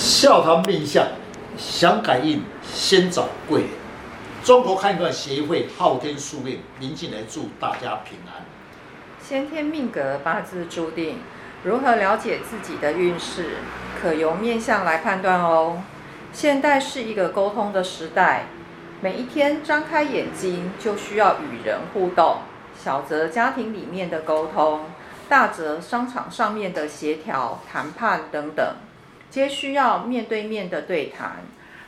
笑谈面相，想改运先找贵人。中国汉传协会昊天书院，您进来祝大家平安。先天命格八字注定，如何了解自己的运势，可由面相来判断哦。现代是一个沟通的时代，每一天张开眼睛就需要与人互动，小则家庭里面的沟通，大则商场上面的协调、谈判等等，皆需要面对面的对谈。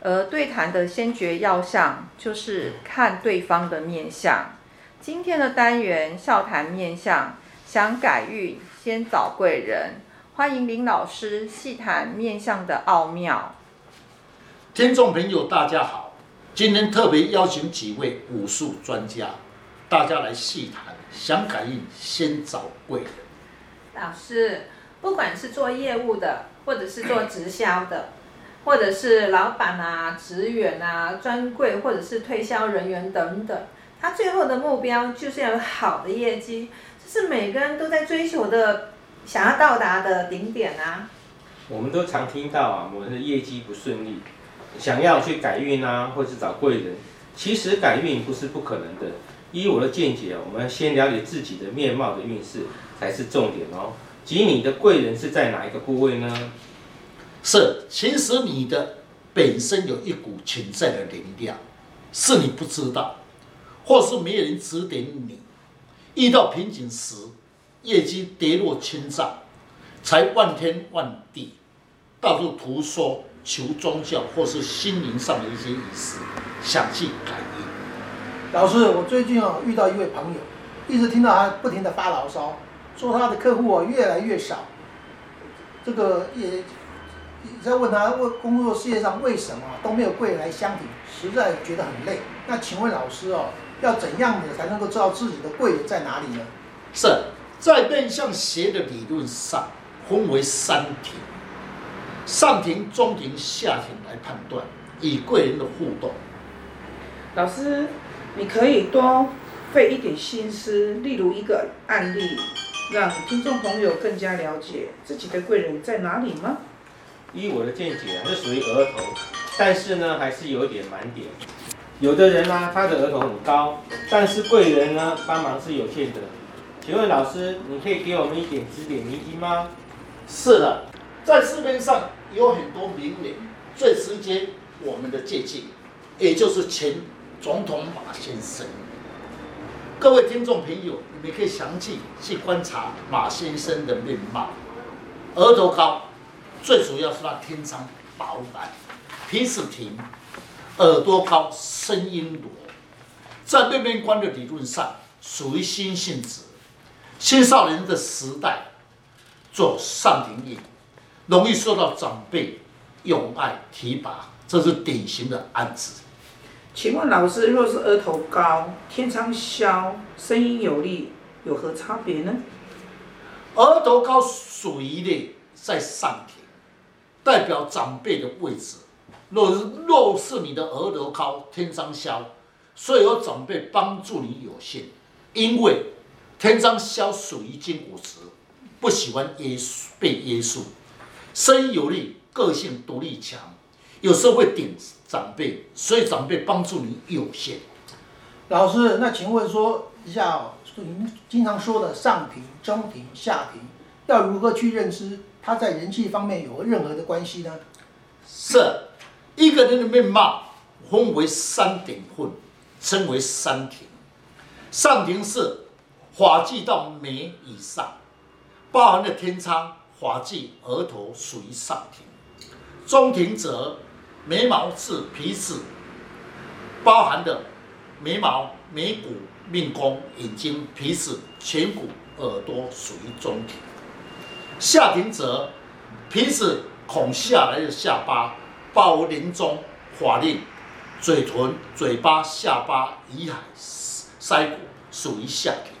而对谈的先决要项就是看对方的面相。今天的单元笑谈面相，想改运先找贵人。欢迎林老师细谈面相的奥妙。听众朋友，大家好，今天特别邀请几位武术专家，大家来细谈想改运先找贵人。老师，不管是做业务的，或者是做直销的，或者是老板啊、职员啊、专柜或者是推销人员等等。他最后的目标就是要有好的业绩，这是每个人都在追求的，想要到达的顶点啊。我们都常听到啊，我们的业绩不顺利，想要去改运啊，或者是找贵人。其实改运不是不可能的。依我的见解啊，我们先了解自己的面貌的运势才是重点哦。及你的贵人是在哪一个部位呢？是，其实你的本身有一股潜在的能量，是你不知道。或是没有人指点你，遇到瓶颈时，业绩跌落千丈，才万天万地，到处图说求宗教或是心灵上的一些仪式，想去改运。老师，我最近啊遇到一位朋友，一直听到他不停的发牢骚，说他的客户啊越来越少，这个也在问他问工作事业上为什么都没有贵人来相挺，实在觉得很累。那请问老师哦？要怎样的才能够知道自己的贵人在哪里呢？是在变相学的理论上分为三庭，上庭、中庭、下庭来判断与贵人的互动。老师，你可以多费一点心思，例如一个案例，让听众朋友更加了解自己的贵人在哪里吗？依我的见解啊，是属于额头，但是呢，还是有一点满点。有的人呢、啊，他的额头很高，但是贵人呢帮忙是有限的。请问老师，你可以给我们一点指点迷津吗？是的，在市面上有很多名人，最直接我们的借鉴，也就是前总统马先生。各位听众朋友，你们可以详细去观察马先生的面貌。额头高，最主要是他天生饱满，鼻子挺。耳朵高，声音糯，在面面观的理论上属于心性质。青少年的时代做上庭运，容易受到长辈用爱提拔，这是典型的案子。请问老师，若是额头高、天仓消、声音有力，有何差别呢？额头高属于呢在上庭，代表长辈的位置。若是若是你的额头高，天仓消，所以有长辈帮助你有限，因为天仓消属于金骨质，不喜欢约束被约束，声音有力，个性独立强，有时候会顶长辈，所以长辈帮助你有限。老师，那请问说一下哦，您经常说的上庭、中庭、下庭，要如何去认知它在人际方面有任何的关系呢？是。一个人的面貌分为三等份，称为三庭。上庭是发际到眉以上，包含了天仓、发际、额头属于上庭。中庭则眉毛至鼻子，包含的眉毛、眉骨、命宫、眼睛、鼻子、颧骨、耳朵属于中庭。下庭则鼻子孔下来的下巴。包临终、法令、嘴唇、嘴巴、下巴、遗海、腮骨属于下庭。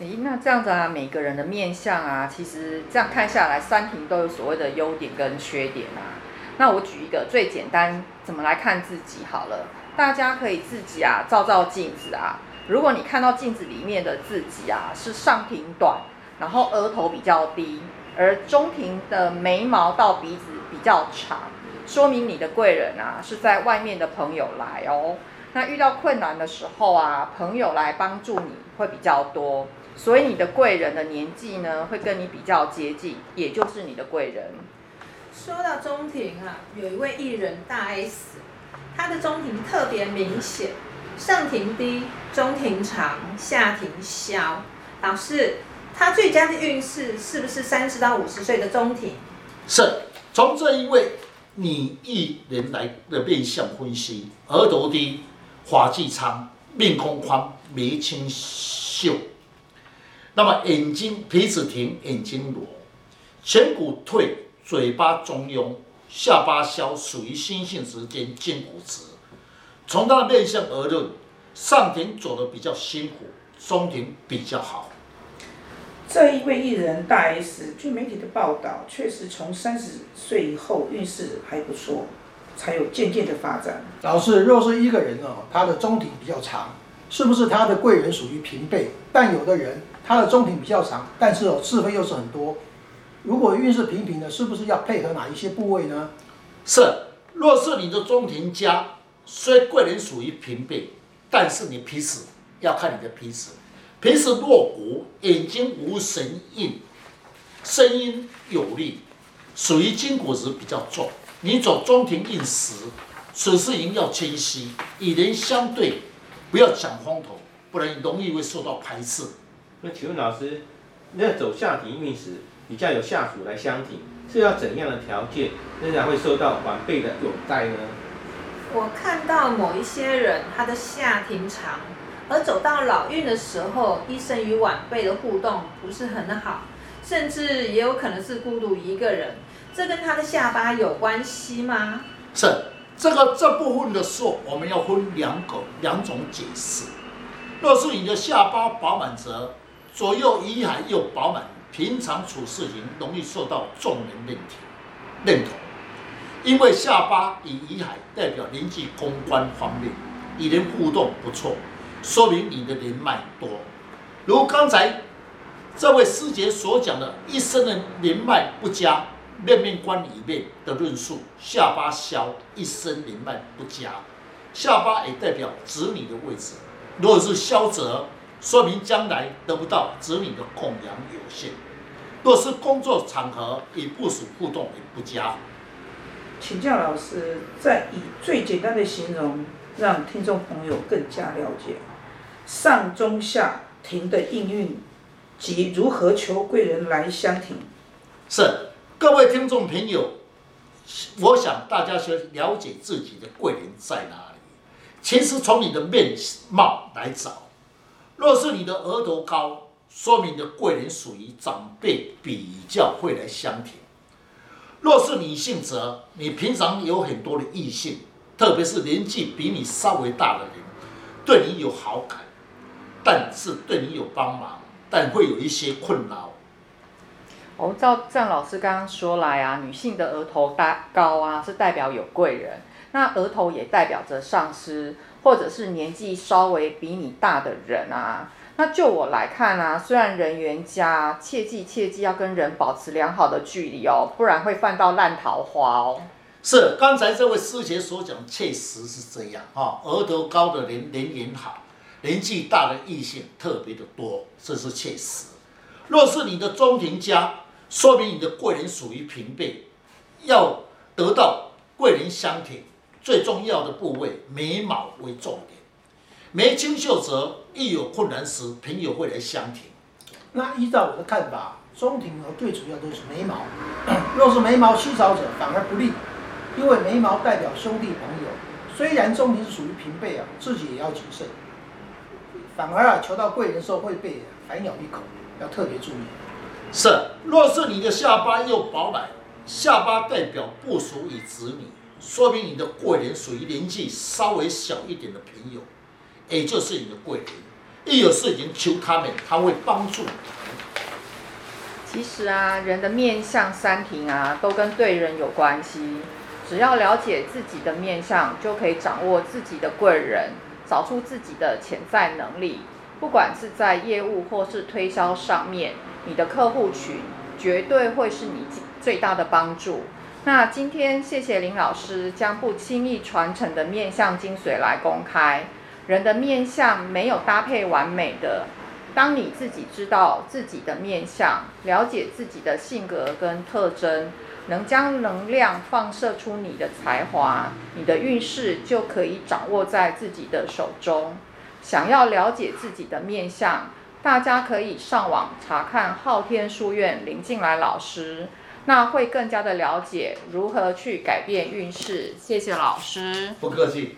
诶，那这样子啊，每个人的面相啊，其实这样看下来，三庭都有所谓的优点跟缺点啊。那我举一个最简单，怎么来看自己好了？大家可以自己啊照照镜子啊。如果你看到镜子里面的自己啊，是上庭短，然后额头比较低，而中庭的眉毛到鼻子。比较长，说明你的贵人啊是在外面的朋友来哦。那遇到困难的时候啊，朋友来帮助你会比较多，所以你的贵人的年纪呢会跟你比较接近，也就是你的贵人。说到中庭啊，有一位艺人大 S，他的中庭特别明显，上庭低，中庭长，下庭小。老师，他最佳的运势是不是三十到五十岁的中庭？是，从这一位女艺人来的面相分析，额头低。发髻长，面孔宽，眉清秀。那么眼睛鼻子挺，眼睛裸，颧骨退，嘴巴中庸，下巴削，属于心性时间，筋骨直。从他的面相而论，上庭走的比较辛苦，中庭比较好。这一位艺人大 S，据媒体的报道，确实从三十岁以后运势还不错。才有渐渐的发展。老师，若是一个人哦，他的中庭比较长，是不是他的贵人属于平辈？但有的人他的中庭比较长，但是哦是非又是很多。如果运势平平的，是不是要配合哪一些部位呢？是，若是你的中庭家虽贵人属于平辈，但是你皮实要看你的皮质，皮质弱骨，眼睛无神印，声音有力，属于筋骨质比较重。你走中庭印时，此事应要谦虚，与人相对，不要抢风头，不然容易会受到排斥。那请问老师，那走下庭运时，比较有下属来相挺，是要怎样的条件，仍然会受到晚辈的拥戴呢？我看到某一些人，他的下庭长，而走到老运的时候，医生与晚辈的互动不是很好，甚至也有可能是孤独一个人。这跟他的下巴有关系吗？是这个这部分的时候，我们要分两个两种解释。若是你的下巴饱满者，左右遗海又饱满，平常处事情容易受到众人认同认同。因为下巴与仪海代表人际公关方面，与人互动不错，说明你的人脉多。如刚才这位师姐所讲的，一生的人脉不佳。面面观里面的论述，下巴削，一生人脉不佳。下巴也代表子女的位置，如果是削折，说明将来得不到子女的供养有限。若是工作场合与部属互动也不佳。请教老师，再以最简单的形容，让听众朋友更加了解上中下庭的应运及如何求贵人来相挺。是。各位听众朋友，我想大家先了解自己的贵人在哪里。其实从你的面貌来找，若是你的额头高，说明你的贵人属于长辈，比较会来相挺。若是女性则，你平常有很多的异性，特别是年纪比你稍微大的人，对你有好感，但是对你有帮忙，但会有一些困扰。哦，照郑老师刚刚说来啊，女性的额头大高啊，是代表有贵人。那额头也代表着上司，或者是年纪稍微比你大的人啊。那就我来看啊，虽然人缘佳，切记切记要跟人保持良好的距离哦，不然会犯到烂桃花哦。是，刚才这位师姐所讲，确实是这样啊。额头高的人人缘好，年纪大的异性特别的多，这是确实。若是你的中庭家，说明你的贵人属于平辈，要得到贵人相挺，最重要的部位眉毛为重点。眉清秀者一有困难时，朋友会来相挺。那依照我的看法，中庭和最主要都是眉毛。若是眉毛稀少者，反而不利，因为眉毛代表兄弟朋友。虽然中庭是属于平辈啊，自己也要谨慎。反而啊，求到贵人的时候会被反咬一口，要特别注意。是，若是你的下巴又饱满，下巴代表不属于子女，说明你的贵人属于年纪稍微小一点的朋友，也就是你的贵人。一有事情求他们，他会帮助你。其实啊，人的面相三庭啊，都跟对人有关系。只要了解自己的面相，就可以掌握自己的贵人，找出自己的潜在能力。不管是在业务或是推销上面。你的客户群绝对会是你最大的帮助。那今天谢谢林老师将不轻易传承的面相精髓来公开。人的面相没有搭配完美的，当你自己知道自己的面相，了解自己的性格跟特征，能将能量放射出你的才华，你的运势就可以掌握在自己的手中。想要了解自己的面相，大家可以上网查看昊天书院林进来老师，那会更加的了解如何去改变运势。谢谢老师，不客气。